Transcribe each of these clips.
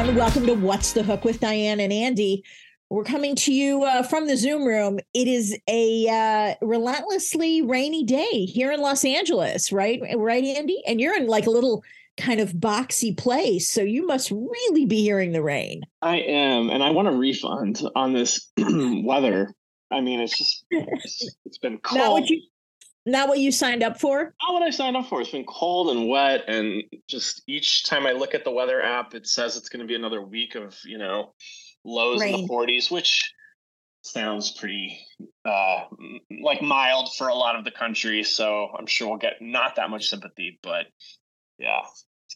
everyone. Welcome to What's the Hook with Diane and Andy. We're coming to you uh, from the Zoom room. It is a uh, relentlessly rainy day here in Los Angeles, right? Right, Andy? And you're in like a little kind of boxy place, so you must really be hearing the rain. I am, and I want a refund on this weather. I mean, it's just it's, it's been cold. Not what you not what you signed up for? Not what I signed up for. It's been cold and wet, and just each time I look at the weather app, it says it's going to be another week of you know lows Rain. in the 40s, which sounds pretty uh, like mild for a lot of the country. So I'm sure we'll get not that much sympathy, but yeah.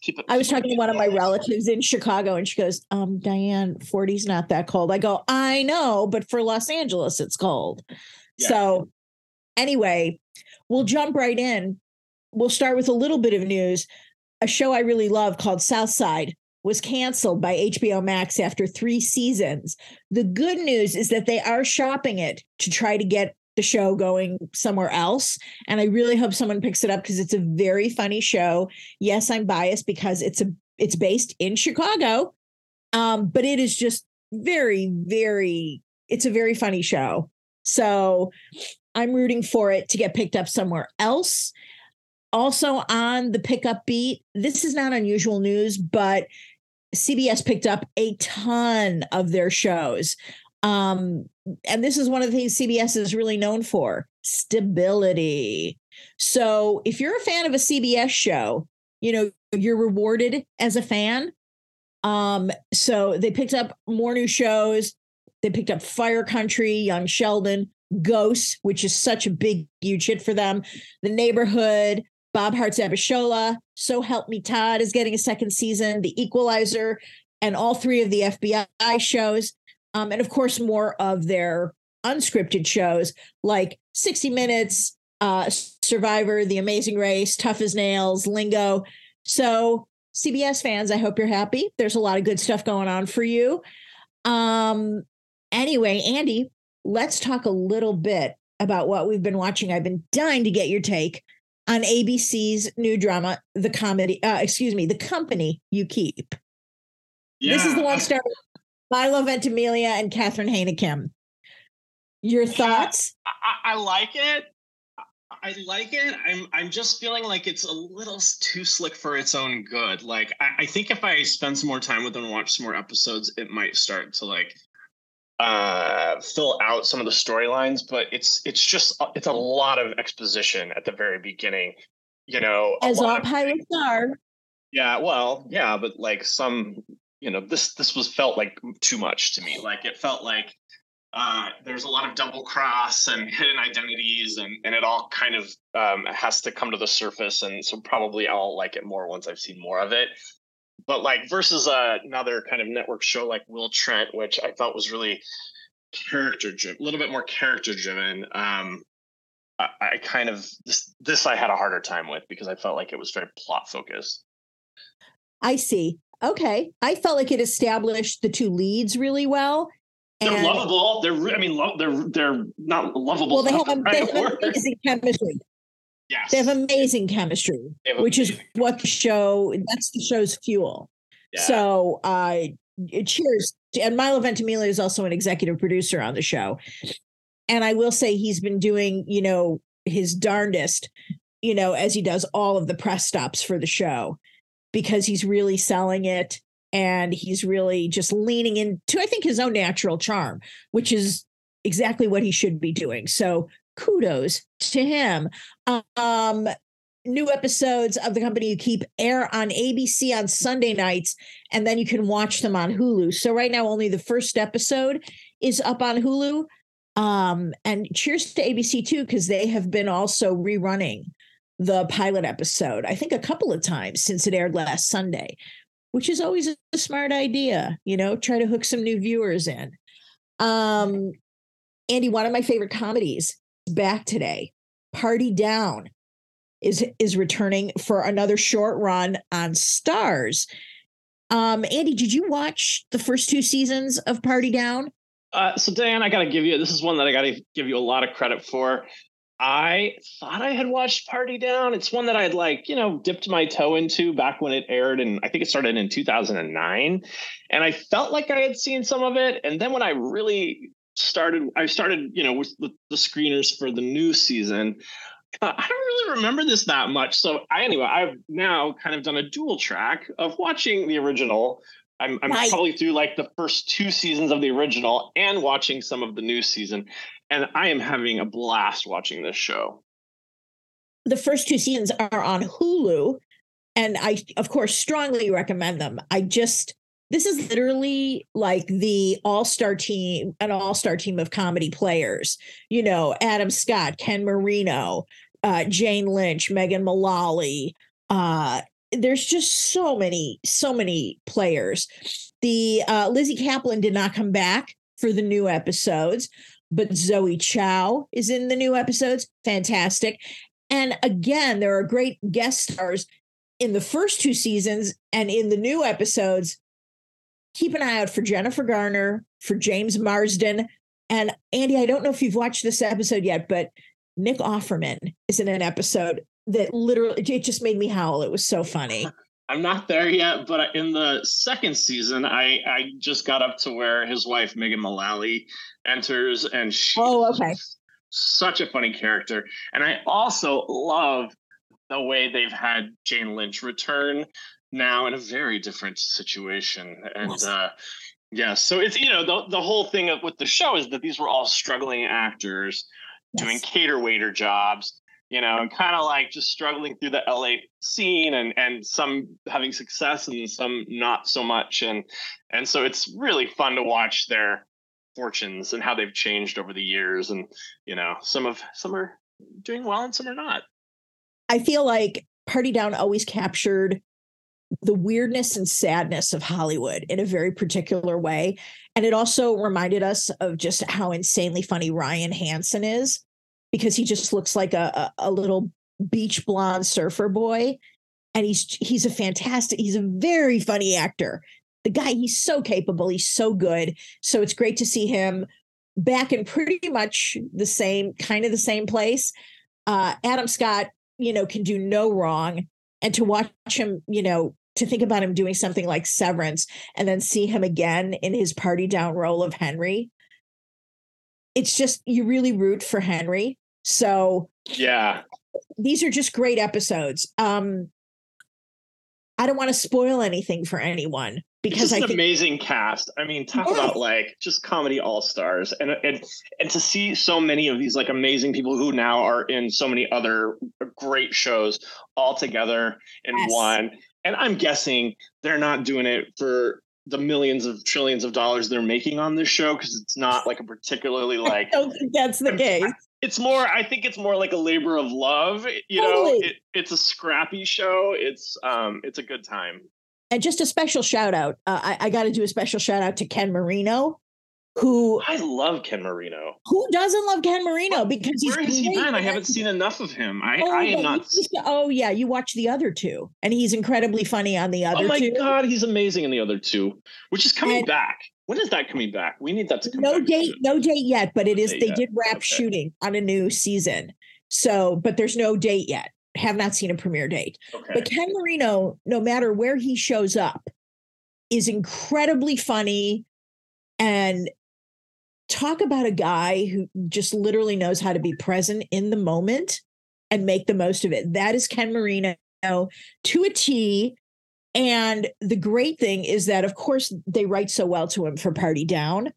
Keep it, I was talking to one of my relatives in Chicago, and she goes, "Um, Diane, 40's not that cold." I go, "I know, but for Los Angeles, it's cold." Yeah. So, anyway, we'll jump right in. We'll start with a little bit of news. A show I really love called Southside was canceled by HBO Max after three seasons. The good news is that they are shopping it to try to get the show going somewhere else. And I really hope someone picks it up because it's a very funny show. Yes, I'm biased because it's a it's based in Chicago. Um, but it is just very, very, it's a very funny show. So I'm rooting for it to get picked up somewhere else. Also, on the pickup beat, this is not unusual news, but CBS picked up a ton of their shows. Um, and this is one of the things CBS is really known for stability. So if you're a fan of a CBS show, you know, you're rewarded as a fan. Um, so they picked up more new shows. They picked up Fire Country, Young Sheldon, Ghosts, which is such a big, huge hit for them. The Neighborhood, Bob Hearts Abishola, So Help Me Todd is getting a second season, The Equalizer, and all three of the FBI shows. Um, and of course, more of their unscripted shows like 60 Minutes, uh, Survivor, The Amazing Race, Tough as Nails, Lingo. So, CBS fans, I hope you're happy. There's a lot of good stuff going on for you. Um, anyway, Andy, let's talk a little bit about what we've been watching. I've been dying to get your take on ABC's new drama, The Comedy, uh, excuse me, The Company You Keep. Yeah. This is the one starring Milo Ventimiglia and Catherine Haena Kim. Your thoughts? I, I like it. I like it. I'm I'm just feeling like it's a little too slick for its own good. Like I, I think if I spend some more time with them and watch some more episodes, it might start to like uh, fill out some of the storylines, but it's it's just it's a lot of exposition at the very beginning. You know, as all pilots are. Yeah, well, yeah, but like some, you know, this this was felt like too much to me. Like it felt like uh, there's a lot of double cross and hidden identities, and and it all kind of um, has to come to the surface. And so probably I'll like it more once I've seen more of it but like versus uh, another kind of network show like Will Trent, which I thought was really character driven, a little bit more character driven. Um, I, I, kind of this this I had a harder time with because I felt like it was very plot focused. I see. Okay, I felt like it established the two leads really well. They're and, lovable. They're I mean lo- they're they're not lovable. Well, they have, they have amazing chemistry. Yes. They have amazing chemistry, have which amazing is what the show that's the show's fuel. Yeah. So uh cheers. And Milo Ventimiglia is also an executive producer on the show. And I will say he's been doing, you know, his darndest, you know, as he does all of the press stops for the show because he's really selling it and he's really just leaning into I think his own natural charm, which is exactly what he should be doing. So kudos to him. Um, new episodes of the company you keep air on ABC on Sunday nights, and then you can watch them on Hulu. So right now, only the first episode is up on Hulu. Um, and cheers to ABC too, because they have been also rerunning the pilot episode, I think a couple of times since it aired last Sunday, which is always a smart idea, you know, try to hook some new viewers in. Um, Andy, one of my favorite comedies back today. Party Down is is returning for another short run on Starz. Um, Andy, did you watch the first two seasons of Party Down? Uh, so Dan, I got to give you this is one that I got to give you a lot of credit for. I thought I had watched Party Down. It's one that I'd like, you know, dipped my toe into back when it aired, and I think it started in 2009. And I felt like I had seen some of it. And then when I really started, I started, you know, with the, the screeners for the new season. I don't really remember this that much. So I, anyway, I've now kind of done a dual track of watching the original. I'm, I'm nice. probably through like the first two seasons of the original and watching some of the new season and I am having a blast watching this show. The first two seasons are on Hulu, and I, of course, strongly recommend them. I just this is literally like the all-star team an all-star team of comedy players you know adam scott ken marino uh, jane lynch megan mullally uh, there's just so many so many players the uh, lizzy caplan did not come back for the new episodes but Zoe Chao is in the new episodes. Fantastic. And again, there are great guest stars in the first two seasons and in the new episodes. Keep an eye out for Jennifer Garner, for James Marsden. And Andy, I don't know if you've watched this episode yet, but Nick Offerman is in an episode that literally it just made me howl. It was so funny. I'm not there yet, but in the second season, I I just got up to where his wife Megan Mullally enters, and she's oh okay, such a funny character. And I also love the way they've had Jane Lynch return now in a very different situation, and uh, yeah, so it's you know the the whole thing of, with the show is that these were all struggling actors yes. doing cater waiter jobs you know, and kind of like just struggling through the LA scene and and some having success and some not so much. And and so it's really fun to watch their fortunes and how they've changed over the years. And, you know, some of some are doing well and some are not. I feel like Party Down always captured the weirdness and sadness of Hollywood in a very particular way. And it also reminded us of just how insanely funny Ryan Hansen is because he just looks like a, a, a little beach blonde surfer boy. And he's he's a fantastic he's a very funny actor. The guy he's so capable he's so good. So it's great to see him back in pretty much the same kind of the same place. Uh, adam scott you know can do no wrong. And to watch him you know to think about him doing something like severance and then see him again in his party down role of henry it's just you really root for henry so yeah, these are just great episodes. Um, I don't want to spoil anything for anyone because it's an amazing cast. I mean, talk yeah. about like just comedy all stars, and and and to see so many of these like amazing people who now are in so many other great shows all together in yes. one. And I'm guessing they're not doing it for the millions of trillions of dollars they're making on this show because it's not like a particularly like I don't think that's the case. It's more i think it's more like a labor of love you totally. know it, it's a scrappy show. It's um it's a good time. And just a special shout out uh, i, I got to do a special shout out to ken marino who I love Ken Marino. Who doesn't love Ken Marino? Because where he's he been? I haven't seen enough of him. I, oh, I am not. oh yeah, you watch the other two, and he's incredibly funny on the oh other. Oh my two. god, he's amazing in the other two, which is coming and, back. When is that coming back? We need that to come. No date, soon. no date yet, but it is. They yet. did wrap okay. shooting on a new season, so but there's no date yet. Have not seen a premiere date. Okay. But Ken Marino, no matter where he shows up, is incredibly funny and talk about a guy who just literally knows how to be present in the moment and make the most of it. That is Ken Marino to a T. And the great thing is that, of course, they write so well to him for Party Down.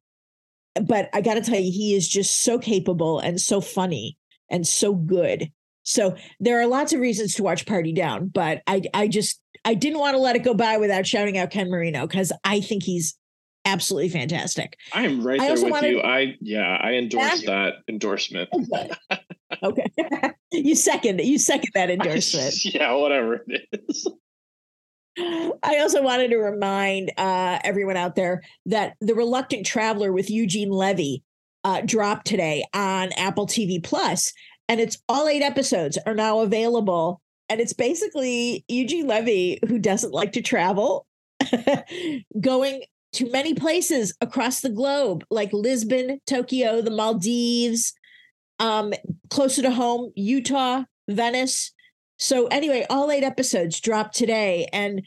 But I got to tell you, he is just so capable and so funny and so good. So there are lots of reasons to watch Party Down, but I, I just, I didn't want to let it go by without shouting out Ken Marino because I think he's absolutely fantastic. I am right I there with wanted, you. I yeah, I endorse that endorsement. Okay. okay. you second you second that endorsement. I, yeah, whatever it is. I also wanted to remind uh, everyone out there that The Reluctant Traveler with Eugene Levy uh, dropped today on Apple TV Plus, and it's all eight episodes are now available. And it's basically Eugene Levy, who doesn't like to travel, going to many places across the globe, like Lisbon, Tokyo, the Maldives, Um, closer to home, Utah, Venice. So anyway, all eight episodes dropped today, and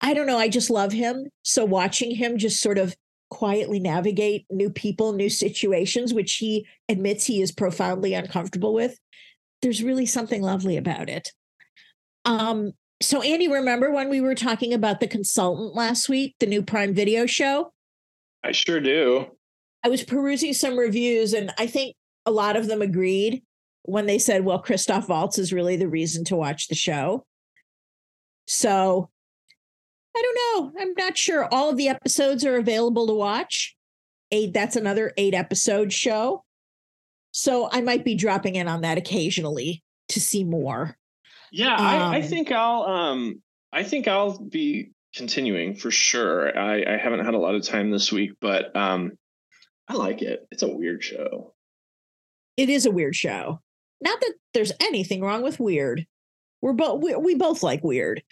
I don't know. I just love him. So watching him just sort of quietly navigate new people, new situations, which he admits he is profoundly uncomfortable with, there's really something lovely about it. Um, so Andy, remember when we were talking about the consultant last week, the new Prime Video show? I sure do. I was perusing some reviews, and I think a lot of them agreed when they said, well, Christoph Waltz is really the reason to watch the show. So I don't know. I'm not sure. All of the episodes are available to watch. Eight, that's another eight episode show. So I might be dropping in on that occasionally to see more. Yeah, um, I, I, um, think I'll um I think I'll be continuing for sure. I, I haven't had a lot of time this week, but um I like it. It's a weird show. It is a weird show. Not that there's anything wrong with weird. We're both we, we both like weird.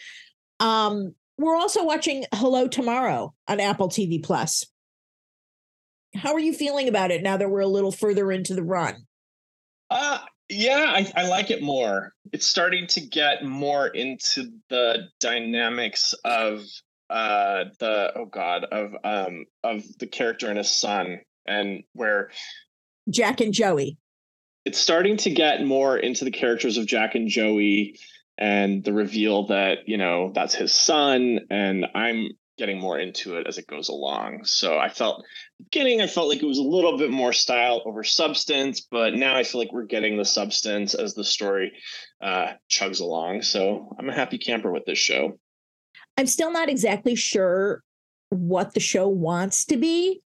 Um we're also watching Hello Tomorrow on Apple TV Plus. How are you feeling about it now that we're a little further into the run? Uh yeah, I, I like it more. It's starting to get more into the dynamics of uh the oh god of um of the character and his son and where Jack and Joey. It's starting to get more into the characters of Jack and Joey and the reveal that you know that's his son and i'm getting more into it as it goes along. So i felt beginning i felt like it was a little bit more style over substance but now i feel like we're getting the substance as the story uh, chugs along. So i'm a happy camper with this show. I'm still not exactly sure what the show wants to be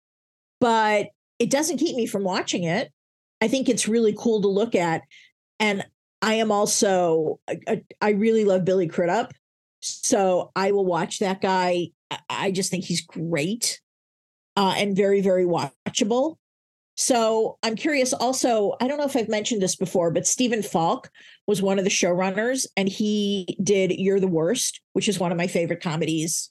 but it doesn't keep me from watching it. I think it's really cool to look at and I am also I really love Billy Crudup, so I will watch that guy. I just think he's great uh, and very very watchable. So I'm curious. Also, I don't know if I've mentioned this before, but Stephen Falk was one of the showrunners, and he did "You're the Worst," which is one of my favorite comedies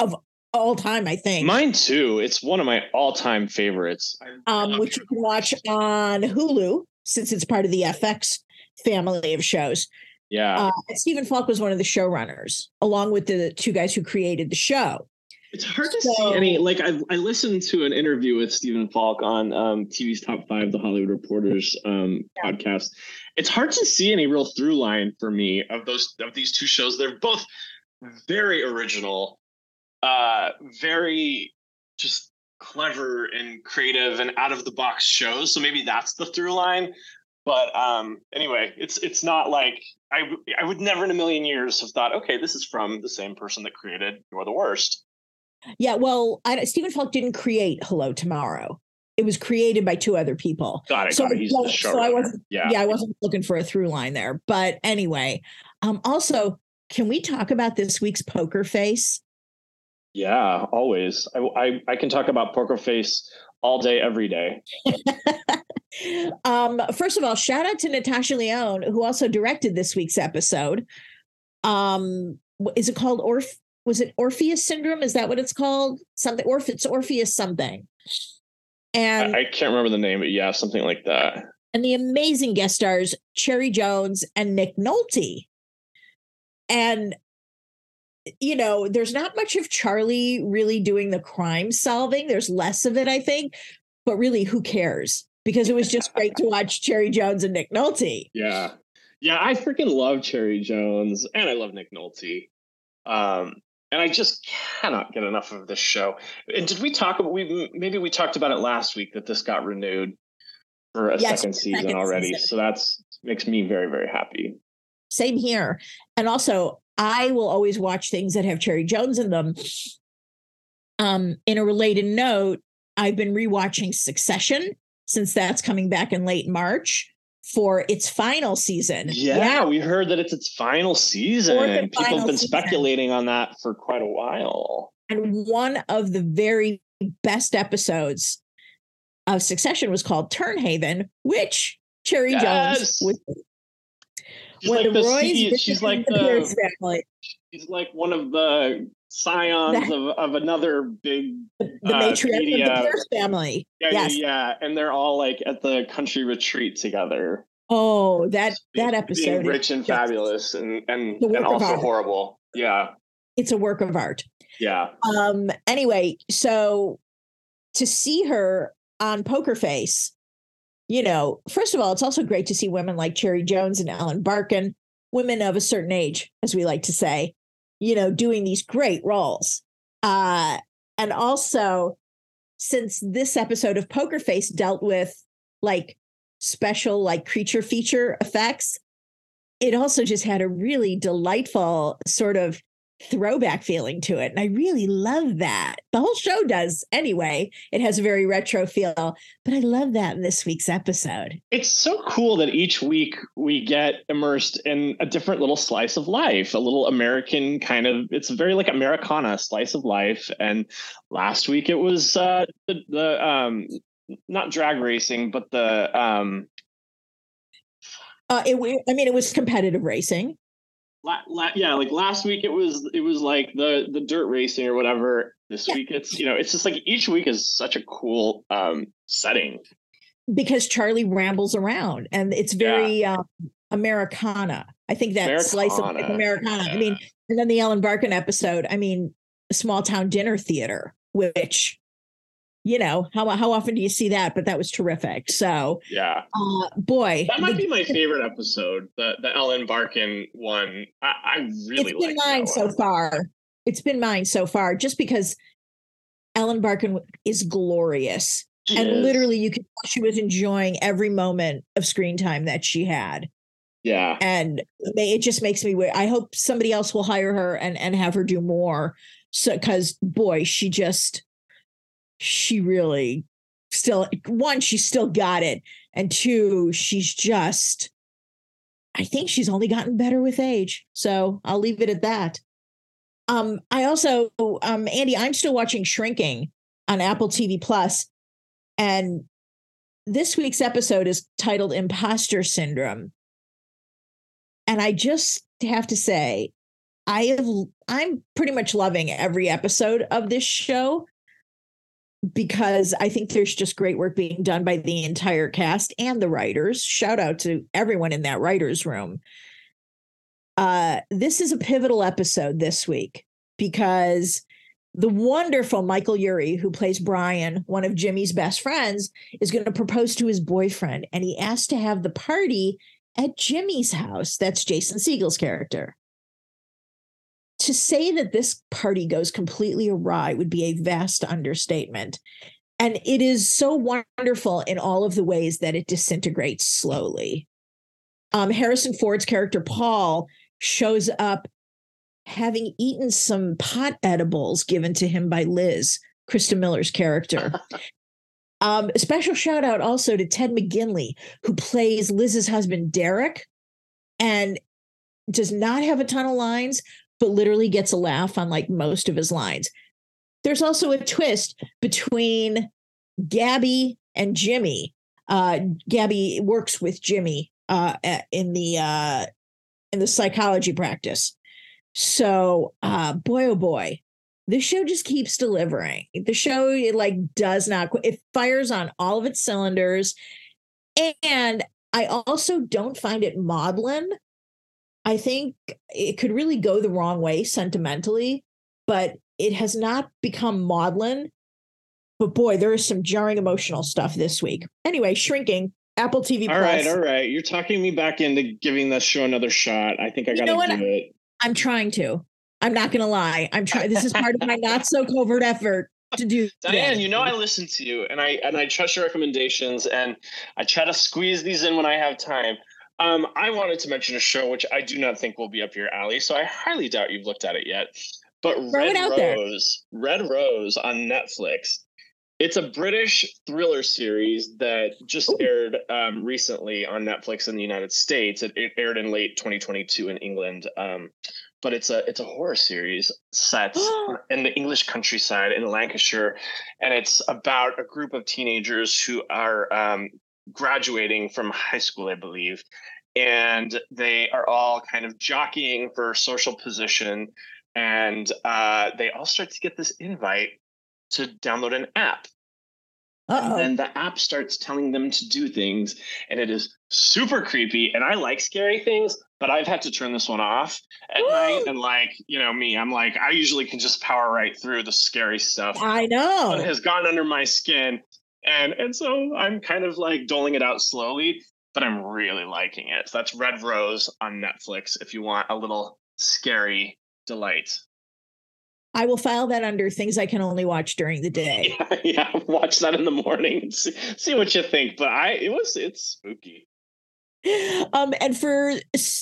of all time. I think mine too. It's one of my all time favorites. Um, which you can watch on Hulu since it's part of the FX family of shows. Yeah. Uh, Stephen Falk was one of the showrunners, along with the two guys who created the show. It's hard to so, see any like I I listened to an interview with Stephen Falk on um, TV's Top Five, the Hollywood Reporters um, yeah. podcast. It's hard to see any real through line for me of those of these two shows. They're both very original, uh, very just clever and creative and out of the box shows. So maybe that's the through line. But um, anyway, it's it's not like I I would never in a million years have thought, okay, this is from the same person that created You're the Worst. Yeah, well, I, Stephen Falk didn't create Hello Tomorrow. It was created by two other people. Got it. So, got it. so, so I wasn't. Yeah. yeah, I wasn't looking for a through line there. But anyway, um, also, can we talk about this week's poker face? Yeah, always. I, I, I can talk about Poker Face all day, every day. um, first of all, shout out to Natasha Lyonne, who also directed this week's episode. Um, is it called Orph? Was it Orpheus syndrome? Is that what it's called? Something Orph. It's Orpheus something. And I, I can't remember the name, but yeah, something like that. And the amazing guest stars Cherry Jones and Nick Nolte. And you know, there's not much of Charlie really doing the crime solving. There's less of it, I think. But really, who cares? Because it was just great to watch Cherry Jones and Nick Nolte. Yeah. Yeah, I freaking love Cherry Jones and I love Nick Nolte. Um, and I just cannot get enough of this show. And did we talk about we maybe we talked about it last week that this got renewed for a yes, second season second already. Season. So that's makes me very, very happy. Same here. And also, I will always watch things that have Cherry Jones in them. Um, in a related note, I've been rewatching Succession since that's coming back in late March for its final season. Yeah, yeah. we heard that it's its final season. People final have been season. speculating on that for quite a while. And one of the very best episodes of Succession was called Tern Haven, which Cherry yes. Jones was She's like the she's like the. She's like one of the scions of, of another big the uh, matriarch media. of the Pierce family. Yeah, yes. yeah, yeah, and they're all like at the country retreat together. Oh, that that episode, Being rich and fabulous, and and and also horrible. Yeah, it's a work of art. Yeah. Um. Anyway, so to see her on Poker Face, you know, first of all, it's also great to see women like Cherry Jones and Ellen Barkin, women of a certain age, as we like to say, you know, doing these great roles. Uh, and also, since this episode of Poker Face dealt with like special like creature feature effects, it also just had a really delightful sort of throwback feeling to it. And I really love that. The whole show does anyway. It has a very retro feel, but I love that in this week's episode. It's so cool that each week we get immersed in a different little slice of life, a little American kind of, it's very like Americana slice of life. And last week it was uh, the, the um, not drag racing, but the, um, uh, it, I mean, it was competitive racing la, la, yeah, like last week it was it was like the the dirt racing or whatever. This yeah. week it's you know it's just like each week is such a cool um setting because Charlie rambles around and it's very yeah. um, Americana. I think that Americana. slice of like Americana. Yeah. I mean, and then the Ellen Barkin episode. I mean, small town dinner theater, which you know how how often do you see that? But that was terrific. So yeah. uh, boy that might the, be my favorite episode the the ellen barkin one. I, I really it's been mine so far. It's been mine so far just because ellen barkin is glorious. She and is. literally you could she was enjoying every moment of screen time that she had. Yeah. And it just makes me i hope somebody else will hire her and and have her do more. So because boy she just she really still one she's still got it and two she's just i think she's only gotten better with age so i'll leave it at that. Um i also um andy i'm still watching shrinking on apple tv plus and this week's episode is titled imposter syndrome. And i just have to say i have i'm pretty much loving every episode of this show because I think there's just great work being done by the entire cast and the writers. Shout out to everyone in that writers' room. Uh, this is a pivotal episode this week because the wonderful Michael Urie, who plays Brian, one of Jimmy's best friends, is going to propose to his boyfriend, and he asked to have the party at Jimmy's house. That's Jason Segel's character to say that this party goes completely awry would be a vast understatement. And it is so wonderful in all of the ways that it disintegrates slowly. Um, Harrison Ford's character, Paul, shows up having eaten some pot edibles given to him by Liz, Christa Miller's character. um, a special shout out also to Ted McGinley, who plays Liz's husband, Derek, and does not have a ton of lines, but literally gets a laugh on like most of his lines. There's also a twist between Gabby and Jimmy. Uh, Gabby works with Jimmy uh, in the uh, in the psychology practice. So, uh, boy, oh boy, the show just keeps delivering. The show it like does not it fires on all of its cylinders, and I also don't find it maudlin I think it could really go the wrong way sentimentally, but it has not become maudlin. But boy, there is some jarring emotional stuff this week. Anyway, shrinking. Apple TV All Plus. right, all right. You're talking me back into giving this show another shot. I think I got to do it. I'm trying to. I'm not going to lie. I'm trying. This is part of my not so covert effort to do. Diane, you know I listen to you, and I and I trust your recommendations, and I try to squeeze these in when I have time. Um, I wanted to mention a show which I do not think will be up your alley, so I highly doubt you've looked at it yet. But Throw Red Rose, there. Red Rose on Netflix. It's a British thriller series that just Ooh. aired um, recently on Netflix in the United States. It, it, aired in late 2022 in England, um, but it's a it's a horror series set in the English countryside in Lancashire, and it's about a group of teenagers who are um, graduating from high school, I believe, and they are all kind of jockeying for social position and uh, they all start to get this invite to download an app. Uh-oh. And then the app starts telling them to do things, and it is super creepy. And I like scary things, but I've had to turn this one off at Woo! night. And like, you know, me, I'm like, I usually can just power right through the scary stuff. I But know. it has gone under my skin. And and so I'm kind of like doling it out slowly, but I'm really liking it. So that's Red Rose on Netflix if you want a little scary delight. I will file that under things I can only watch during the day. Yeah, yeah, watch that in the morning and see, see what you think. But I it was it's spooky. um and for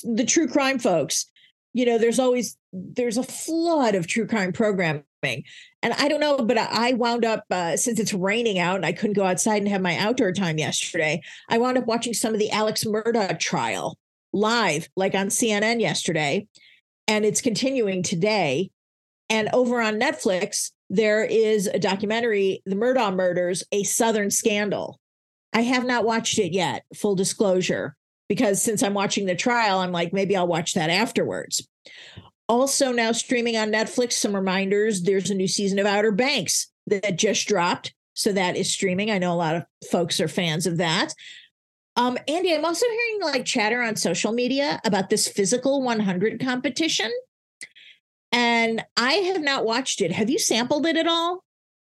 the true crime folks you know there's always there's a flood of true crime programming and i don't know but i wound up uh, since it's raining out and i couldn't go outside and have my outdoor time yesterday i wound up watching some of the alex murdaugh trial live like on cnn yesterday and it's continuing today. And over on netflix there is a documentary the murdaugh murders a southern scandal. I have not watched it yet full disclosure because since I'm watching the trial, I'm like, maybe I'll watch that afterwards. Also, now streaming on Netflix, some reminders there's a new season of Outer Banks that just dropped. So that is streaming. I know a lot of folks are fans of that. Um, Andy, I'm also hearing like chatter on social media about this physical 100 competition. And I have not watched it. Have you sampled it at all?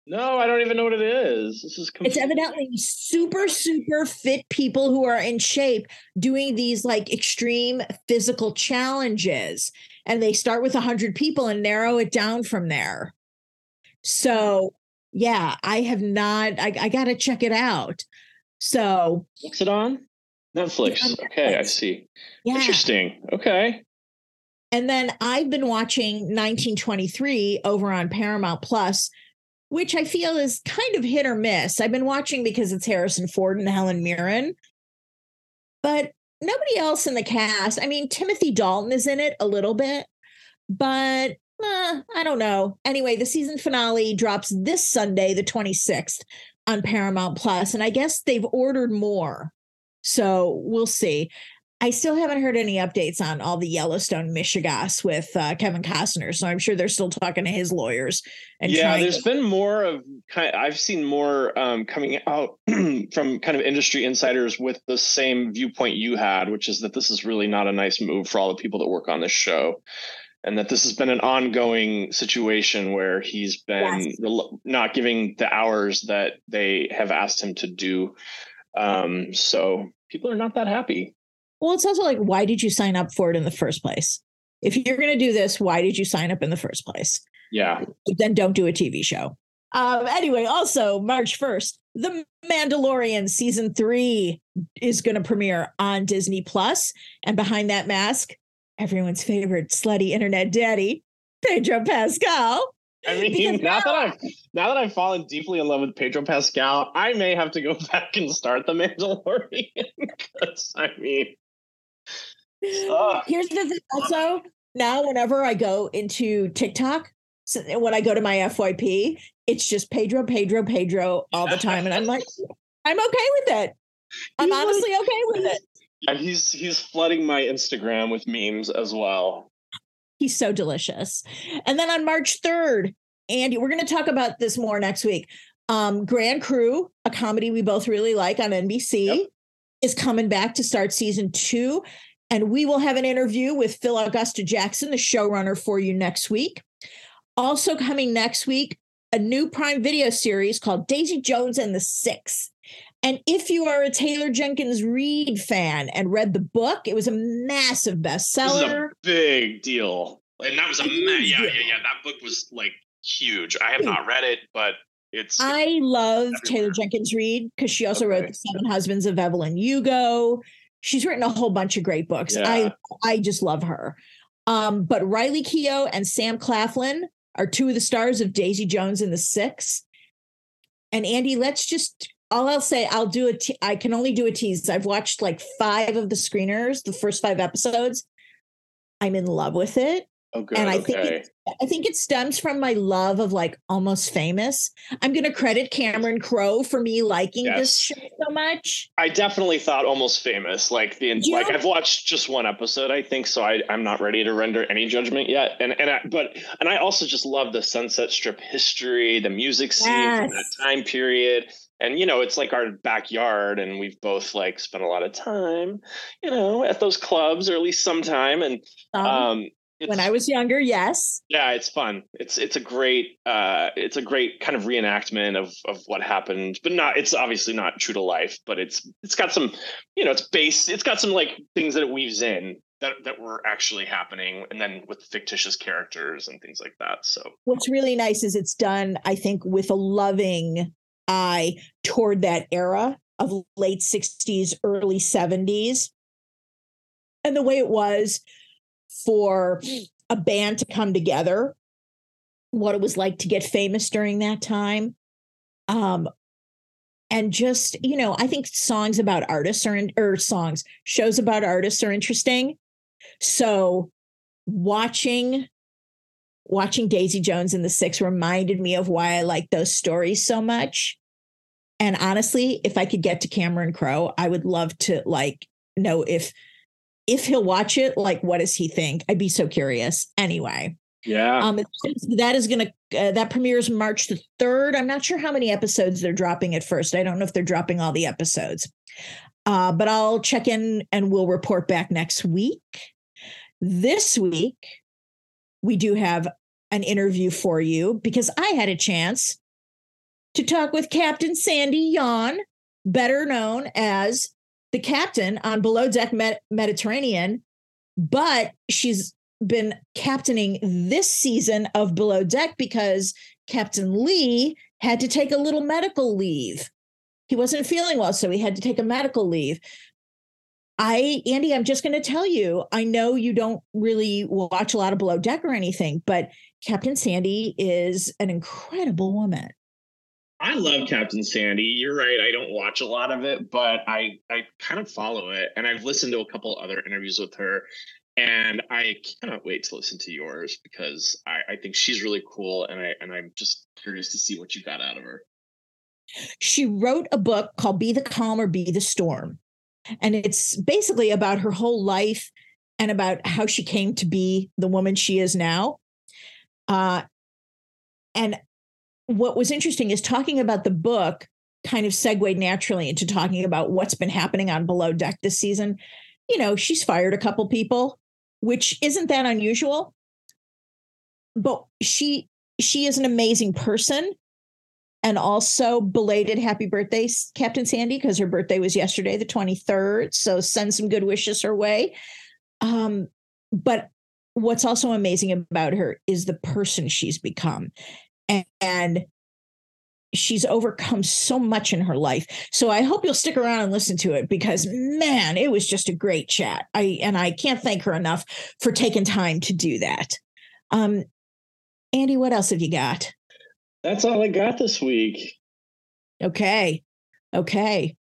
No, I don't even know what it is. This is It's evidently super, super fit people who are in shape doing these like extreme physical challenges. And they start with 100 people and narrow it down from there. So, yeah, I have not, I, I got to check it out. So, What's it on? Netflix. on Okay, I see. yeah. Interesting. Okay. And then I've been watching 1923 over on Paramount Plus, which I feel is kind of hit or miss. I've been watching because it's Harrison Ford and Helen Mirren, but nobody else in the cast. I mean, Timothy Dalton is in it a little bit, but uh, I don't know. Anyway, the season finale drops this Sunday, the 26th, on Paramount Plus, and I guess they've ordered more. So we'll see. I still haven't heard any updates on all the Yellowstone mishegas with uh, Kevin Costner, so I'm sure they're still talking to his lawyers. And yeah, there's to- been more of kind. I've seen more um, coming out from kind of industry insiders with the same viewpoint you had, which is that this is really not a nice move for all the people that work on this show, and that this has been an ongoing situation where he's been Yes. rel- not giving the hours that they have asked him to do. Um, so people are not that happy. Well, it's also like, why did you sign up for it in the first place? If you're going to do this, why did you sign up in the first place? Yeah. Then don't do a TV show. Um, anyway, also March 1st, The Mandalorian season three is going to premiere on Disney Plus, and behind that mask, everyone's favorite slutty internet daddy, Pedro Pascal. I mean, Because now that I've now that I've fallen deeply in love with Pedro Pascal, I may have to go back and start the Mandalorian. Because I mean, Here's the thing also now whenever I go into TikTok, so when I go to my FYP, it's just Pedro, Pedro, Pedro all the time. And I'm like, I'm okay with it. I'm honestly okay with it. yeah, he's he's flooding my Instagram with memes as well. He's so delicious. And then on March 3rd, Andy, we're going to talk about this more next week. Um, Grand Crew, a comedy we both really like on NBC, Yep. is coming back to start season two. And we will have an interview with Phil Augusta Jackson, the showrunner, for you next week. Also, coming next week, a new Prime Video series called Daisy Jones and the Six. And if you are a Taylor Jenkins Reid fan and read the book, it was a massive This is a bestseller. big deal, and that was a ma- yeah, yeah, yeah. That book was like huge. I have not read it, but it's I love Taylor. Jenkins Reid because she also wrote The Seven Husbands of Evelyn Hugo. She's written a whole bunch of great books. Yeah. I I just love her. Um, but Riley Keough and Sam Claflin are two of the stars of Daisy Jones and the Six. And Andy, let's just all I'll say, I'll do a te- I can only do a tease. I've watched like five of the screeners, the first five episodes. I'm in love with it. Oh, good. And I okay. think it, I think it stems from my love of like almost famous. I'm going to credit Cameron Crowe for me liking yes. this show so much. I definitely thought almost famous. Like the you like I've watched just one episode, I think, so I I'm not ready to render any judgment yet. And and I, but and I also just love the Sunset Strip history, the music scene yes. from that time period and you know it's like our backyard and we've both like spent a lot of time you know at those clubs or at least some time and um, um when I was younger, yes. Yeah, it's fun. It's it's a great uh it's a great kind of reenactment of of what happened, but not it's obviously not true to life, but it's it's got some, you know, it's base it's got some like things that it weaves in that that were actually happening and then with fictitious characters and things like that. So What's really nice is it's done I think with a loving eye toward that era of late 60s, early 70s. And the way it was for a band to come together, what it was like to get famous during that time. Um, and just, you know, I think songs about artists are, in, or songs, shows about artists are interesting. So watching watching Daisy Jones and the Six reminded me of why I like those stories so much. And honestly, if I could get to Cameron Crowe, I would love to like know if if he'll watch it, like, what does he think? I'd be so curious. Anyway. Yeah. Um, that is going to, uh, that premieres March the 3rd. I'm not sure how many episodes they're dropping at first. I don't know if they're dropping all the episodes. Uh, but I'll check in and we'll report back next week. This week, we do have an interview for you because I had a chance to talk with Captain Sandy Yawn, better known as the captain on Below Deck Med- Mediterranean, but she's been captaining this season of Below Deck because Captain Lee had to take a little medical leave. He wasn't feeling well, so he had to take a medical leave. I, Andy, I'm just going to tell you, I know you don't really watch a lot of Below Deck or anything, but Captain Sandy is an incredible woman. I love Captain Sandy. You're right. I don't watch a lot of it, but I I kind of follow it, and I've listened to a couple other interviews with her, and I cannot wait to listen to yours because I, I think she's really cool, and I and I'm just curious to see what you got out of her. She wrote a book called "Be the Calm or Be the Storm," and it's basically about her whole life and about how she came to be the woman she is now. Uh, and what was interesting is talking about the book kind of segued naturally into talking about what's been happening on Below Deck this season. You know, she's fired a couple people, which isn't that unusual. But she she is an amazing person. And also belated happy birthday, Captain Sandy, because her birthday was yesterday, the 23rd. So send some good wishes her way. Um, but what's also amazing about her is the person she's become and she's overcome so much in her life. So I hope you'll stick around and listen to it because man, it was just a great chat. I and I can't thank her enough for taking time to do that. Um Andy, what else have you got? That's all I got this week. Okay. Okay.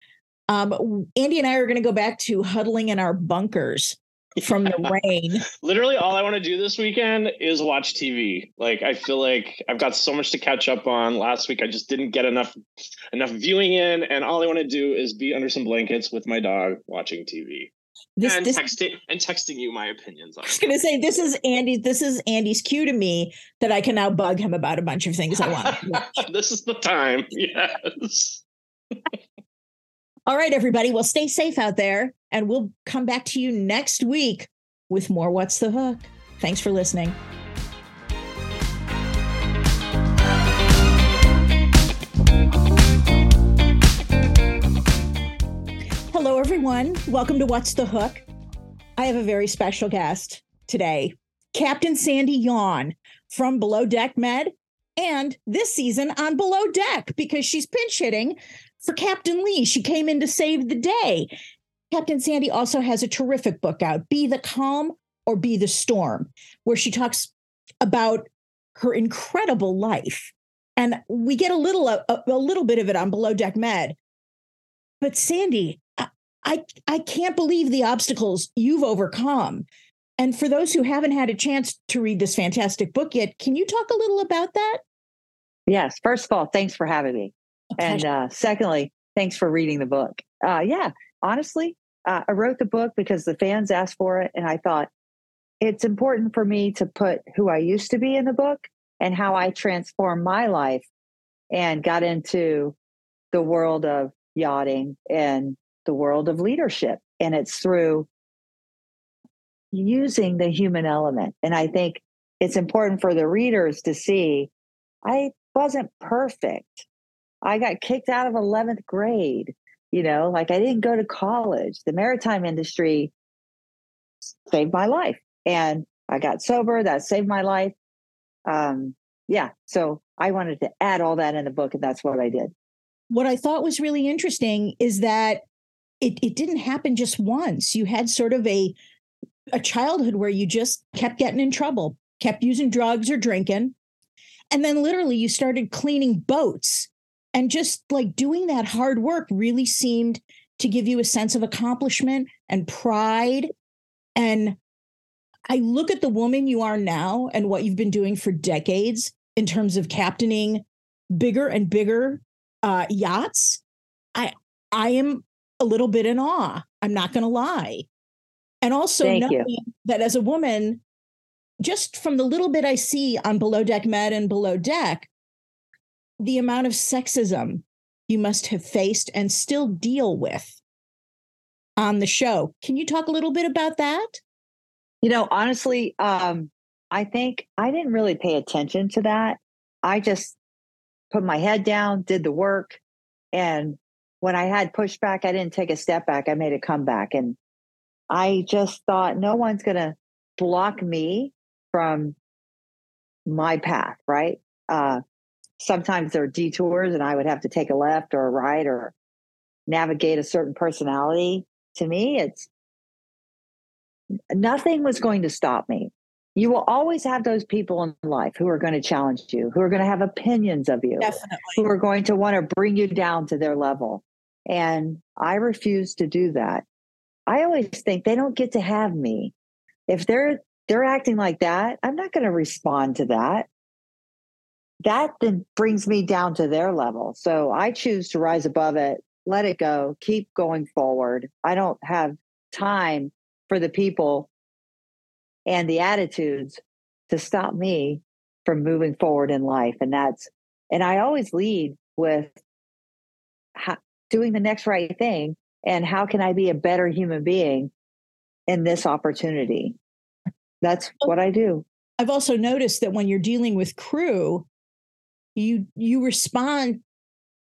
Um Andy and I are going to go back to huddling in our bunkers from the rain. Literally, all I want to do this weekend is watch TV. Like, I feel like I've got so much to catch up on. Last week, I just didn't get enough enough viewing in, and all I want to do is be under some blankets with my dog watching TV. This, and this, texting and texting you my opinions. I was going to say this is Andy. This is Andy's cue to me that I can now bug him about a bunch of things I want. this is the time. Yes. All right, everybody. Well, stay safe out there, and we'll come back to you next week with more What's the Hook? Thanks for listening. Hello, everyone. Welcome to What's the Hook? I have a very special guest today, Captain Sandy Yawn from Below Deck Med and this season on Below Deck because she's pinch hitting for Captain Lee. She came in to save the day. Captain Sandy also has a terrific book out, Be the Calm or Be the Storm, where she talks about her incredible life. And we get a little a, a little bit of it on Below Deck Med. But Sandy, I, I I can't believe the obstacles you've overcome And for those who haven't had a chance to read this fantastic book yet, can you talk a little about that? Yes. First of all, thanks for having me. And uh, secondly, thanks for reading the book. Uh, yeah, honestly, uh, I wrote the book because the fans asked for it. And I thought it's important for me to put who I used to be in the book and how I transformed my life and got into the world of yachting and the world of leadership. And it's through using the human element. And I think it's important for the readers to see I wasn't perfect. I got kicked out of 11th grade. You know, like I didn't go to college. The maritime industry saved my life. And I got sober. That saved my life. Um, yeah. So I wanted to add all that in the book, and that's what I did. What I thought was really interesting is that it, it didn't happen just once. You had sort of a a childhood where you just kept getting in trouble, kept using drugs or drinking. And then literally you started cleaning boats and just like doing that hard work really seemed to give you a sense of accomplishment and pride. And I look at the woman you are now and what you've been doing for decades in terms of captaining bigger and bigger uh, yachts. I I am a little bit in awe. I'm not going to lie. And also Thank knowing you. that as a woman, just from the little bit I see on Below Deck Med and Below Deck, the amount of sexism you must have faced and still deal with on the show. Can you talk a little bit about that? You know, honestly, um, I think I didn't really pay attention to that. I just put my head down, did the work, and when I had pushback, I didn't take a step back. I made a comeback, and I just thought no one's going to block me from my path, right? Uh, sometimes there are detours and I would have to take a left or a right or navigate a certain personality. To me, it's nothing was going to stop me. You will always have those people in life who are going to challenge you, who are going to have opinions of you, Definitely. who are going to want to bring you down to their level. And I refuse to do that. I always think they don't get to have me. If they're they're acting like that, I'm not going to respond to that. That then brings me down to their level. So I choose to rise above it, let it go, keep going forward. I don't have time for the people and the attitudes to stop me from moving forward in life. And that's, and I always lead with how, doing the next right thing and how can I be a better human being in this opportunity? That's what I do. I've also noticed that when you're dealing with crew, you you respond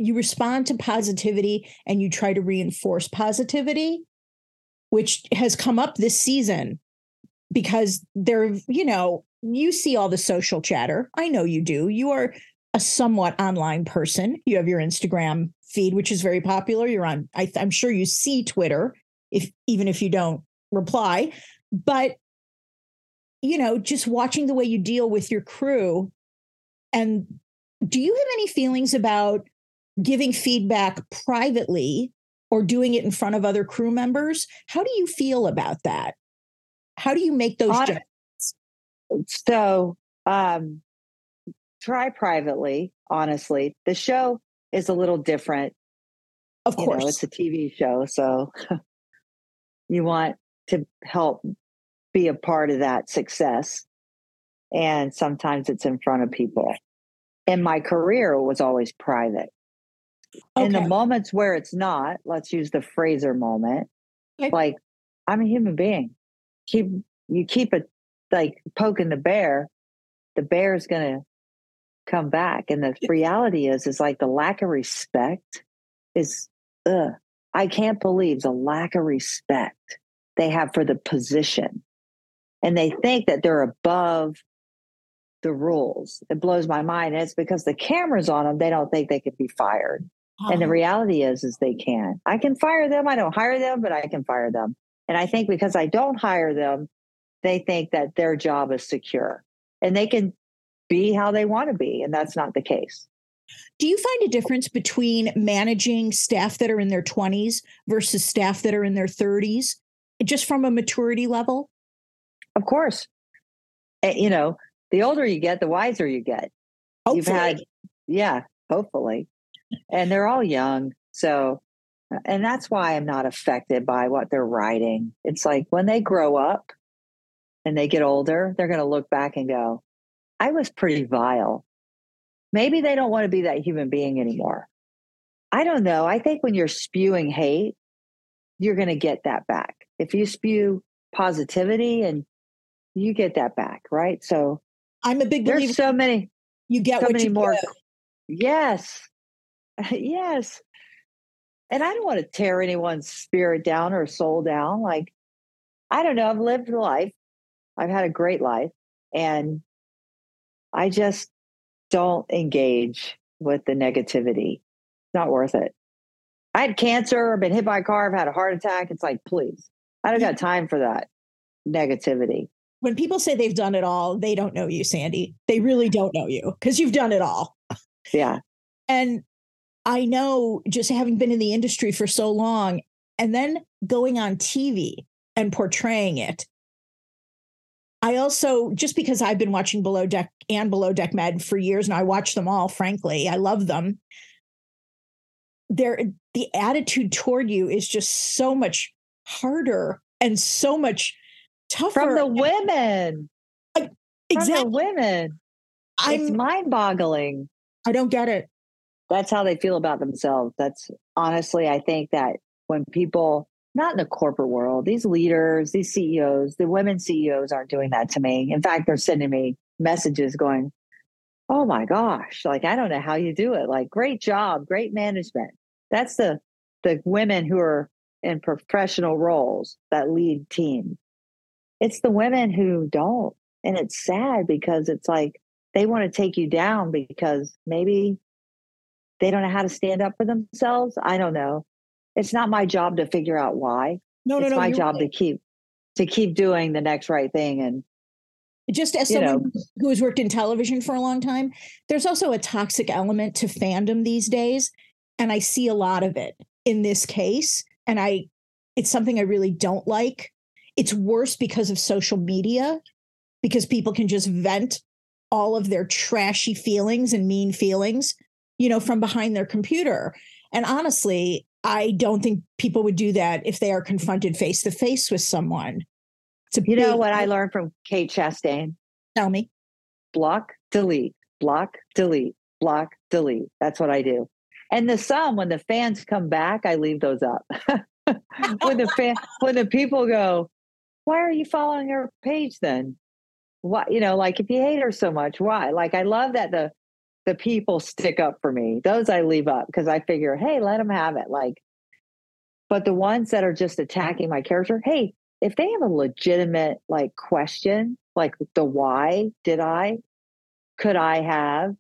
you respond to positivity and you try to reinforce positivity, which has come up this season because they're, you know, you see all the social chatter. I know you do. You are a somewhat online person. You have your Instagram feed, which is very popular. You're on, I, am sure you see Twitter, if even if you don't reply. But you know, just watching the way you deal with your crew, and do you have any feelings about giving feedback privately or doing it in front of other crew members? How do you feel about that? How do you make those judgments? So, um, try privately, honestly. The show is a little different. Of course. You know, it's a TV show. So you want to help be a part of that success. And sometimes it's in front of people. And my career was always private. Okay. In the moments where it's not, let's use the Fraser moment. Okay. Like, I'm a human being. Keep you keep it like poking the bear, the bear is gonna come back. And the reality is, is like the lack of respect is, ugh, I can't believe the lack of respect they have for the position. And they think that they're above the rules. It blows my mind. And it's because the camera's on them, they don't think they can be fired. And the reality is, is they can. I can fire them. I don't hire them, but I can fire them. And I think because I don't hire them, they think that their job is secure and they can be how they want to be. And that's not the case. Do you find a difference between managing staff that are in their 20s versus staff that are in their 30s, just from a maturity level? Of course. Eh, you know, the older you get, the wiser you get. Hopefully. You've had, yeah, hopefully. And they're all young. So, uh, and that's why I'm not affected by what they're writing. It's like when they grow up and they get older, they're going to look back and go, I was pretty vile. Maybe they don't want to be that human being anymore. I don't know. I think when you're spewing hate, you're going to get that back. If you spew positivity and you get that back, right? So I'm a big believer. There's so many. You get so what many you more. give. Yes, yes. And I don't want to tear anyone's spirit down or soul down. Like, I don't know. I've lived life. I've had a great life, and I just don't engage with the negativity. It's not worth it. I had cancer. I've been hit by a car. I've had a heart attack. It's like, please, I don't got time for that negativity. When people say they've done it all, they don't know you, Sandy. They really don't know you because you've done it all. Yeah. And I know just having been in the industry for so long and then going on TV and portraying it. I also, just because I've been watching Below Deck and Below Deck Med for years and I watch them all, frankly, I love them. There, the attitude toward you is just so much harder and so much tougher. From the women. From exactly. the women. it's I'm, mind boggling. I don't get it. That's how they feel about themselves. That's honestly, I think that when people, not in the corporate world, these leaders, these CEOs, the women CEOs aren't doing that to me. In fact, they're sending me messages going, Oh my gosh, like I don't know how you do it. Like, great job, great management. That's the the women who are in professional roles that lead teams. It's the women who don't. And it's sad because it's like they want to take you down because maybe they don't know how to stand up for themselves. I don't know. It's not my job to figure out why. No, no, it's no. my job right. to keep to keep doing the next right thing and just as you someone who has worked in television for a long time, there's also a toxic element to fandom these days. And I see a lot of it in this case. And I, it's something I really don't like. It's worse because of social media, because people can just vent all of their trashy feelings and mean feelings, you know, from behind their computer. And honestly, I don't think people would do that if they are confronted face to face with someone. It's you know what I learned from Kate Chastain? Tell me. block, delete, block, delete, block, delete. That's what I do. And the some, when the fans come back, I leave those up. when the fan, when the people go, why are you following her page then? Why, you know, like if you hate her so much, why? Like I love that the the people stick up for me. Those I leave up because I figure, hey, let them have it. Like, but the ones that are just attacking my character, hey, if they have a legitimate like question, like the why did I, could I have,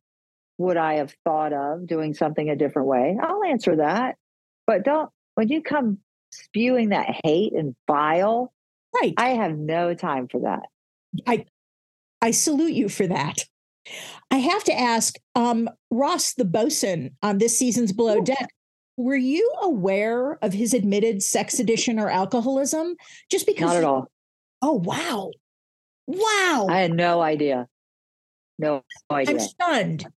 would I have thought of doing something a different way? I'll answer that. But don't when you come spewing that hate and bile, Right. I have no time for that. I I salute you for that. I have to ask, um, Ross the bosun on this season's Below Ooh. Deck, were you aware of his admitted sex addiction or alcoholism? Just because Not at all. Oh wow. Wow. I had no idea. No idea. I'm stunned.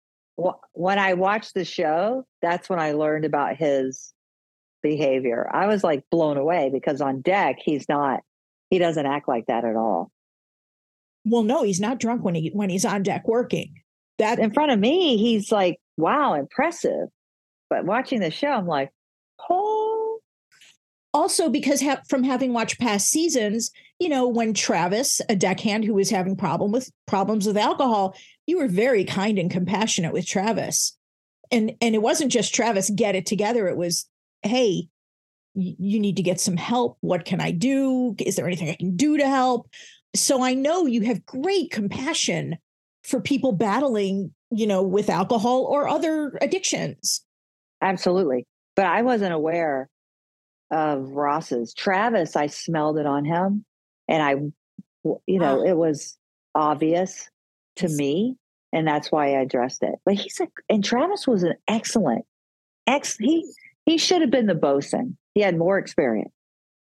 When I watched the show, that's when I learned about his behavior. I was like blown away because on deck, he's not, he doesn't act like that at all. Well, no, he's not drunk when he when he's on deck working. That In front of me, he's like, wow, impressive. But watching the show, I'm like, oh, also because ha- from having watched past seasons, you know, when Travis, a deckhand who was having problem with problems with alcohol, you were very kind and compassionate with Travis. And and it wasn't just Travis get it together, it was hey, you need to get some help. What can I do? Is there anything I can do to help? So I know you have great compassion for people battling, you know, with alcohol or other addictions. absolutely. But I wasn't aware of Ross's. Travis, I smelled it on him. And I you know, Wow. it was obvious to me. And that's why I addressed it. But he's a, and Travis was an excellent, ex, he, he should have been the bosun. He had more experience,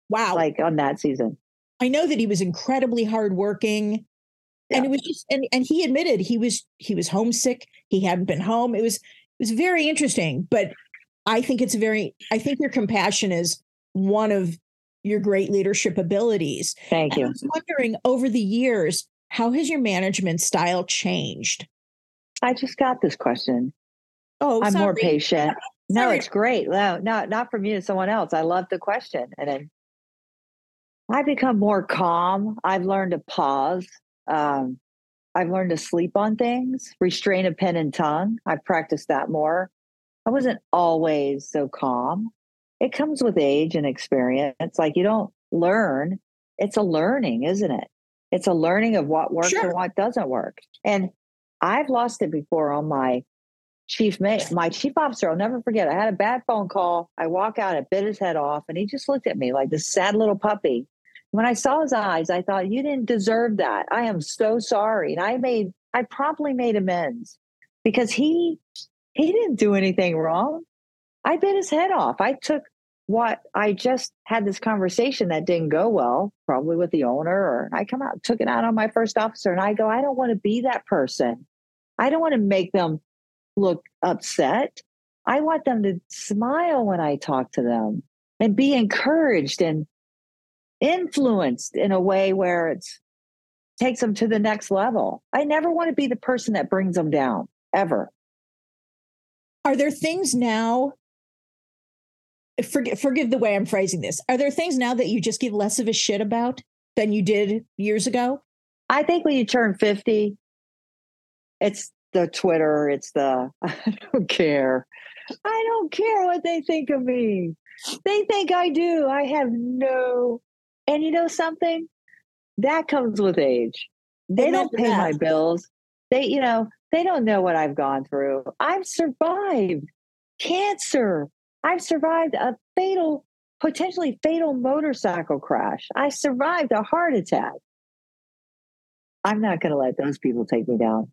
Wow. like on that season. I know that he was incredibly hardworking. Yeah. And it was just and, and he admitted he was he was homesick. He hadn't been home. It was it was very interesting. But I think it's very I think your compassion is one of your great leadership abilities. Thank you. I was wondering over the years, how has your management style changed? I just got this question. Oh, I'm sorry. more patient. No, it's great. No, not not from you someone else. I love the question. And then I become more calm. I've learned to pause. Um, I've learned to sleep on things, restrain a pen and tongue. I've practiced that more. I wasn't always so calm it comes with age and experience. Like you don't learn, it's a learning, isn't it? It's a learning of what works sure. and what doesn't work. And I've lost it before on my chief my chief officer. I'll never forget. I had a bad phone call. I walk out, I bit his head off, and he just looked at me like this sad little puppy. When I saw his eyes, I thought, you didn't deserve that. I am so sorry. And I made, I promptly made amends because he, he didn't do anything wrong. I bit his head off. I took what I just had this conversation that didn't go well, probably with the owner, or I come out, took it out on my first officer, and I go, I don't want to be that person. I don't want to make them look upset. I want them to smile when I talk to them and be encouraged and influenced in a way where it takes them to the next level. I never want to be the person that brings them down ever. Are there things now forgive, forgive the way I'm phrasing this. Are there things now that you just give less of a shit about than you did years ago? I think when you turn 50, it's the Twitter, it's the I don't care. I don't care what they think of me. They think I do. I have no. And you know something? That comes with age. They don't pay that. my bills. They, you know, they don't know what I've gone through. I've survived cancer, I've survived a fatal, potentially fatal motorcycle crash. I survived a heart attack. I'm not going to let those people take me down.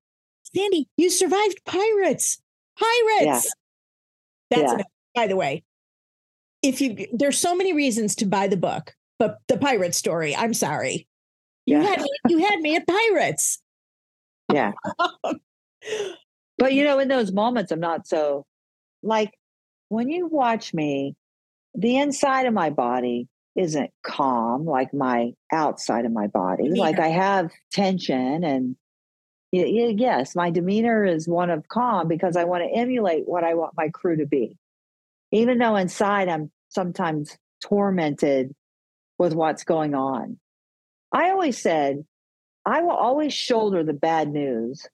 Sandy, you survived pirates. Pirates. Yeah. That's yeah. By the way. If you there's so many reasons to buy the book, but the pirate story, I'm sorry. You yeah. had me, you had me at pirates. Yeah. but you know, in those moments, I'm not so like when you watch me, the inside of my body isn't calm like my outside of my body. Yeah. Like I have tension and yes, my demeanor is one of calm because I want to emulate what I want my crew to be. Even though inside I'm sometimes tormented with what's going on. I always said, I will always shoulder the bad news.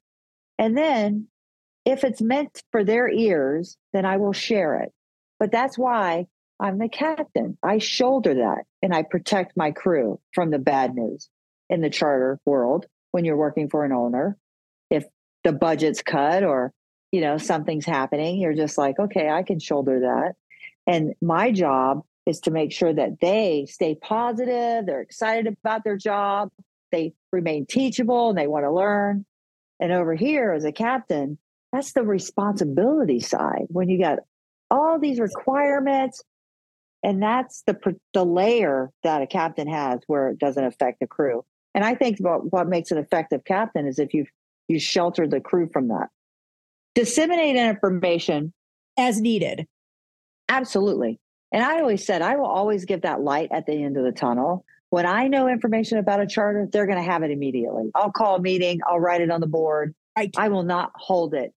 And then if it's meant for their ears, then I will share it. But that's why I'm the captain. I shoulder that and I protect my crew from the bad news in the charter world when you're working for an owner. The budget's cut or, you know, something's happening, you're just like, okay, I can shoulder that. And my job is to make sure that they stay positive, they're excited about their job, they remain teachable and they want to learn. And over here as a captain, that's the responsibility side. When you got all these requirements, and that's the the layer that a captain has where it doesn't affect the crew. And I think what, what makes an effective captain is if you you shelter the crew from that. Disseminate information as needed. Absolutely. And I always said I will always give that light at the end of the tunnel. When I know information about a charter, they're going to have it immediately. I'll call a meeting, I'll write it on the board. Right. I will not hold it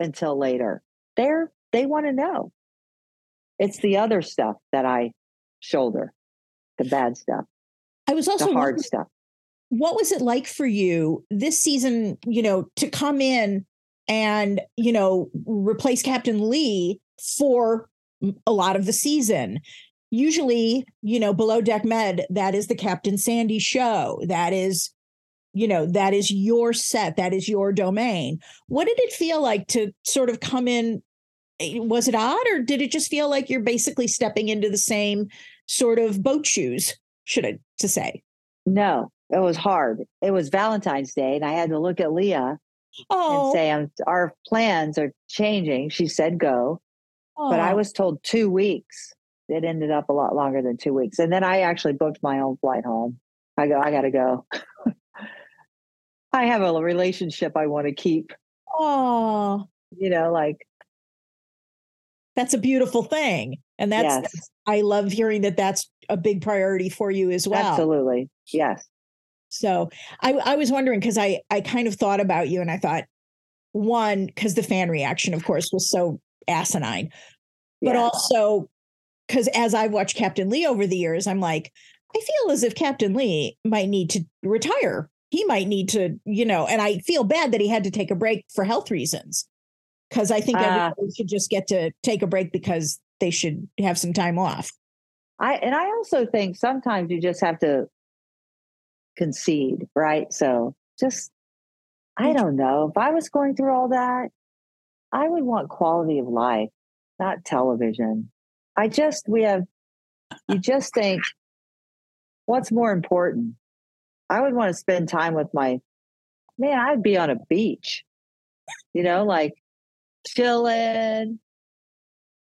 until later. They're they want to know. It's the other stuff that I shoulder, the bad stuff. I was also the hard stuff. What was it like for you this season, you know, to come in and, you know, replace Captain Lee for a lot of the season? Usually, you know, below deck med, that is the Captain Sandy show. That is you know that is your set. That is your domain. What did it feel like to sort of come in? Eh, was it odd or did it just feel like you're basically stepping into the same sort of boat shoes should i to say? No it was hard it was valentine's day and i had to look at leah oh. and say um, our plans are changing she said go oh. but i was told two weeks it ended up a lot longer than two weeks and then i actually booked my own flight home I go, I gotta go. I have a relationship I want to keep. Oh, You know, like that's a beautiful thing. And that's, yes, that's- I love hearing that that's a big priority for you as well. absolutely. Yes. So I, I was wondering because I, I kind of thought about you and I thought, one, because the fan reaction, of course, was so asinine, but yeah. also because as I've watched Captain Lee over the years, I'm like, I feel as if Captain Lee might need to retire. He might need to, you know, and I feel bad that he had to take a break for health reasons. Because I think Ah. everybody should just get to take a break because they should have some time off. I and I also think sometimes you just have to concede, right? So just I don't know. If I was going through all that, I would want quality of life, not television. I just we have you just think what's more important? I would want to spend time with my man, I'd be on a beach. You know, like chilling.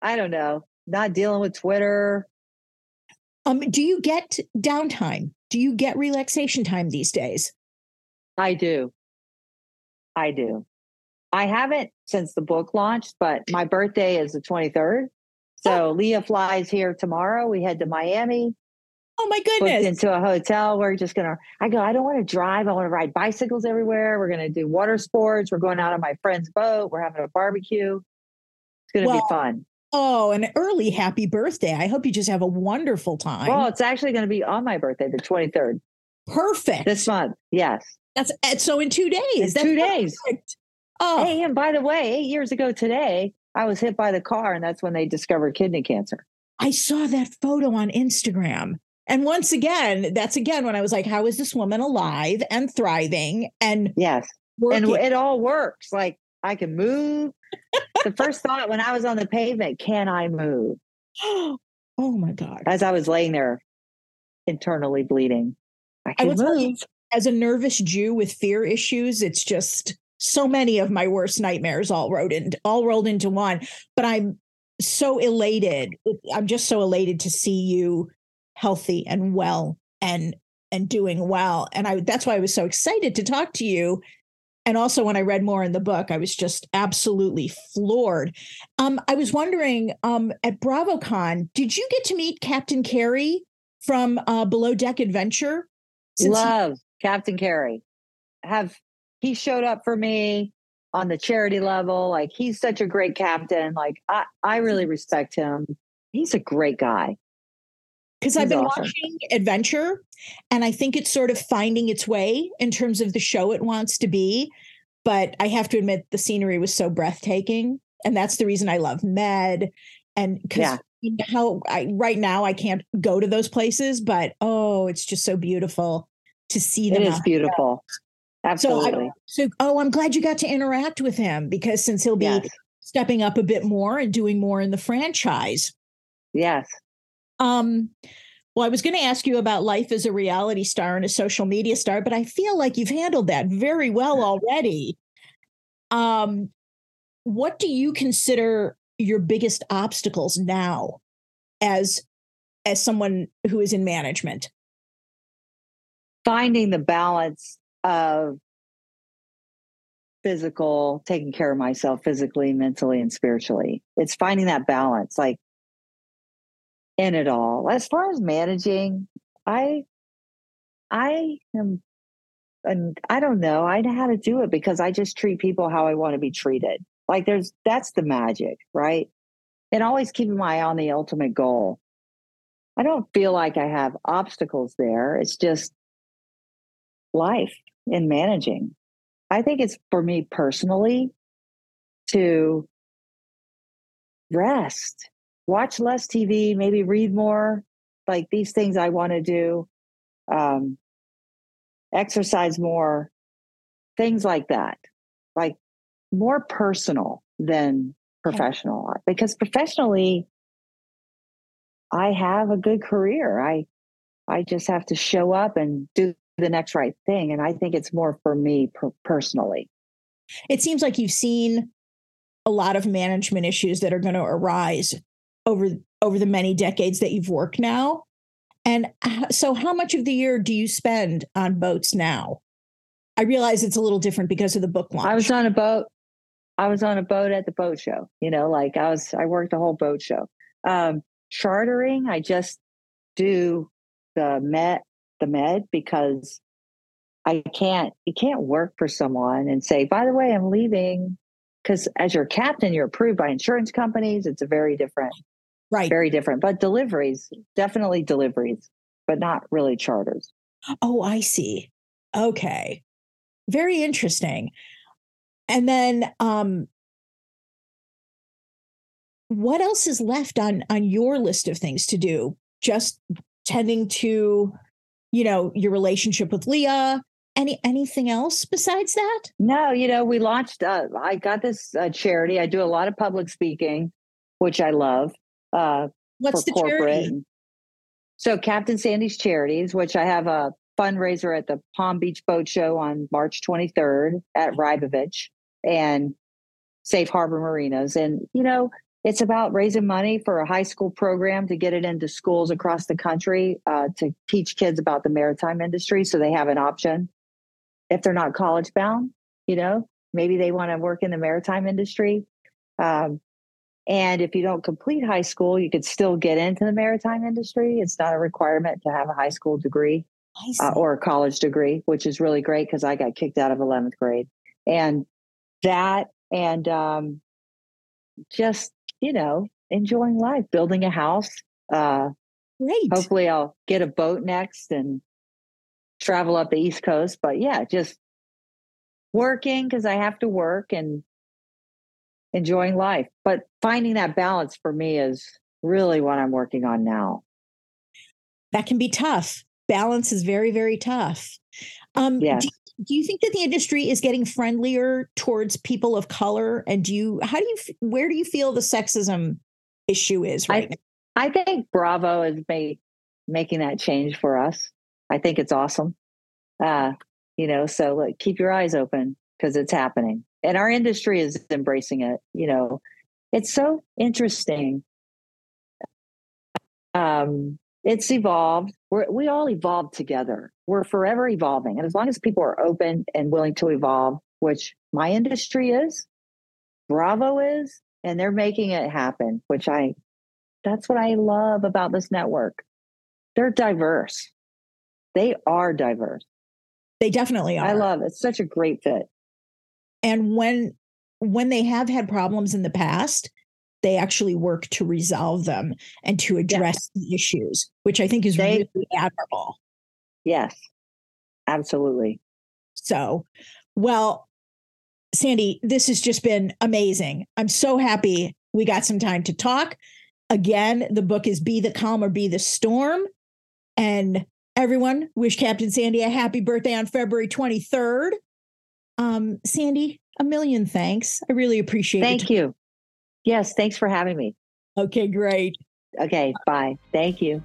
I don't know, not dealing with Twitter. Um, do you get downtime? Do you get relaxation time these days? I do. I do. I haven't since the book launched, but my birthday is the 23rd. So Leah flies here tomorrow. We head to Miami, Oh my goodness. into a hotel. We're just going to, I go, I don't want to drive. I want to ride bicycles everywhere. We're going to do water sports. We're going out on my friend's boat. We're having a barbecue. It's going to Well, be fun. Oh, an early happy birthday. I hope you just have a wonderful time. Well, it's actually going to be on my birthday, the 23rd, Perfect. this month. Yes. That's uh, so in two days. In That's two days. perfect. Oh, Hey, and by the way, eight years ago today, I was hit by the car, and that's when they discovered kidney cancer. I saw that photo on Instagram. And once again, that's again when I was like, how is this woman alive and thriving and Yes. working? And it all works. Like I can move. The first thought when I was on the pavement, can I move? oh my God. As I was laying there internally bleeding. I I will tell you, move. as a nervous Jew with fear issues, it's just so many of my worst nightmares all rolled into all rolled into one. But I'm so elated. I'm just so elated to see you healthy and well and and doing well. And I that's why I was so excited to talk to you. And also when I read more in the book, I was just absolutely floored. Um, I was wondering, um, at BravoCon, did you get to meet Captain Kerry from uh, Below Deck Adventure? Since he- Love Captain Kerry. Have he showed up for me on the charity level? Like he's such a great captain. Like I, I really respect him. He's a great guy. Because I've been awesome. watching Adventure, and I think it's sort of finding its way in terms of the show it wants to be. But I have to admit, the scenery was so breathtaking, and that's the reason I love Med. And because Yeah. how I right now I can't go to those places, but oh, it's just so beautiful to see them. It is beautiful. So, Absolutely. I, so oh, I'm glad you got to interact with him because since he'll be yes. stepping up a bit more and doing more in the franchise. Yes. Um, well, I was going to ask you about life as a reality star and a social media star, but I feel like you've handled that very well already. Um, what do you consider your biggest obstacles now as as someone who is in management? finding the balance of physical, taking care of myself physically, mentally, and spiritually. It's finding that balance, like in it all. As far as managing, I, I am, and I don't know, I know how to do it because I just treat people how I want to be treated. Like there's, that's the magic, right? And always keeping my eye on the ultimate goal. I don't feel like I have obstacles there. It's just life in managing. I think it's for me personally to rest, watch less TV, maybe read more, like these things I want to do, um, exercise more, things like that, like more personal than professional. Because professionally, I have a good career. I I just have to show up and do the next right thing. And I think it's more for me per- personally. It seems like you've seen a lot of management issues that are going to arise over over the many decades that you've worked now. And so, how much of the year do you spend on boats now? I realize it's a little different because of the book launch. I was on a boat. I was on a boat at the boat show. You know, like I was, I worked the whole boat show. Um, chartering, I just do the med, the med because I can't, you can't work for someone and say, by the way, I'm leaving. Because as your captain, you're approved by insurance companies. It's a very different, right? Very different. But deliveries, definitely deliveries, but not really charters. Oh, I see. Okay. Very interesting. And then um what else is left on on your list of things to do? Just tending to, you know, your relationship with Leah. Any anything else besides that? No, you know, we launched. Uh, I got this uh, charity. I do a lot of public speaking, which I love. Uh, What's the corporate. charity? So, Captain Sandy's Charities, which I have a fundraiser at the Palm Beach Boat Show on March 23rd at Rybovich and Safe Harbor Marinas. And, you know, it's about raising money for a high school program to get it into schools across the country uh, to teach kids about the maritime industry so they have an option. If they're not college bound, you know, maybe they want to work in the maritime industry. Um, and if you don't complete high school, you could still get into the maritime industry. It's not a requirement to have a high school degree uh, or a college degree, which is really great because I got kicked out of 11th grade. And that, and um, just, you know, enjoying life, building a house. Uh, Great. Hopefully, I'll get a boat next and travel up the East Coast. But yeah, just working because I have to work and enjoying life. But finding that balance for me is really what I'm working on now. That can be tough balance is very, very tough. Um, yes. do, do you think that the industry is getting friendlier towards people of color? And do you, how do you, where do you feel the sexism issue is right I, now? I think Bravo is made, making that change for us. I think it's awesome. Uh, you know, so like, keep your eyes open because it's happening. And our industry is embracing it. You know, it's so interesting. Um, it's evolved. We're, we all evolve together. We're forever evolving. And as long as people are open and willing to evolve, which my industry is, Bravo is, and they're making it happen, which I, that's what I love about this network. They're diverse. They are diverse. They definitely are. I love it. It's such a great fit. And when when they have had problems in the past, they actually work to resolve them and to address yeah. the issues, which I think is they, really admirable. Yes, absolutely. So, well, Sandy, this has just been amazing. I'm so happy we got some time to talk. Again, the book is Be the Calm or Be the Storm. And everyone, wish Captain Sandy a happy birthday on February 23rd. Um, Sandy, a million thanks. I really appreciate it. Thank you. Yes, thanks for having me. Okay, great. Okay, bye. Thank you.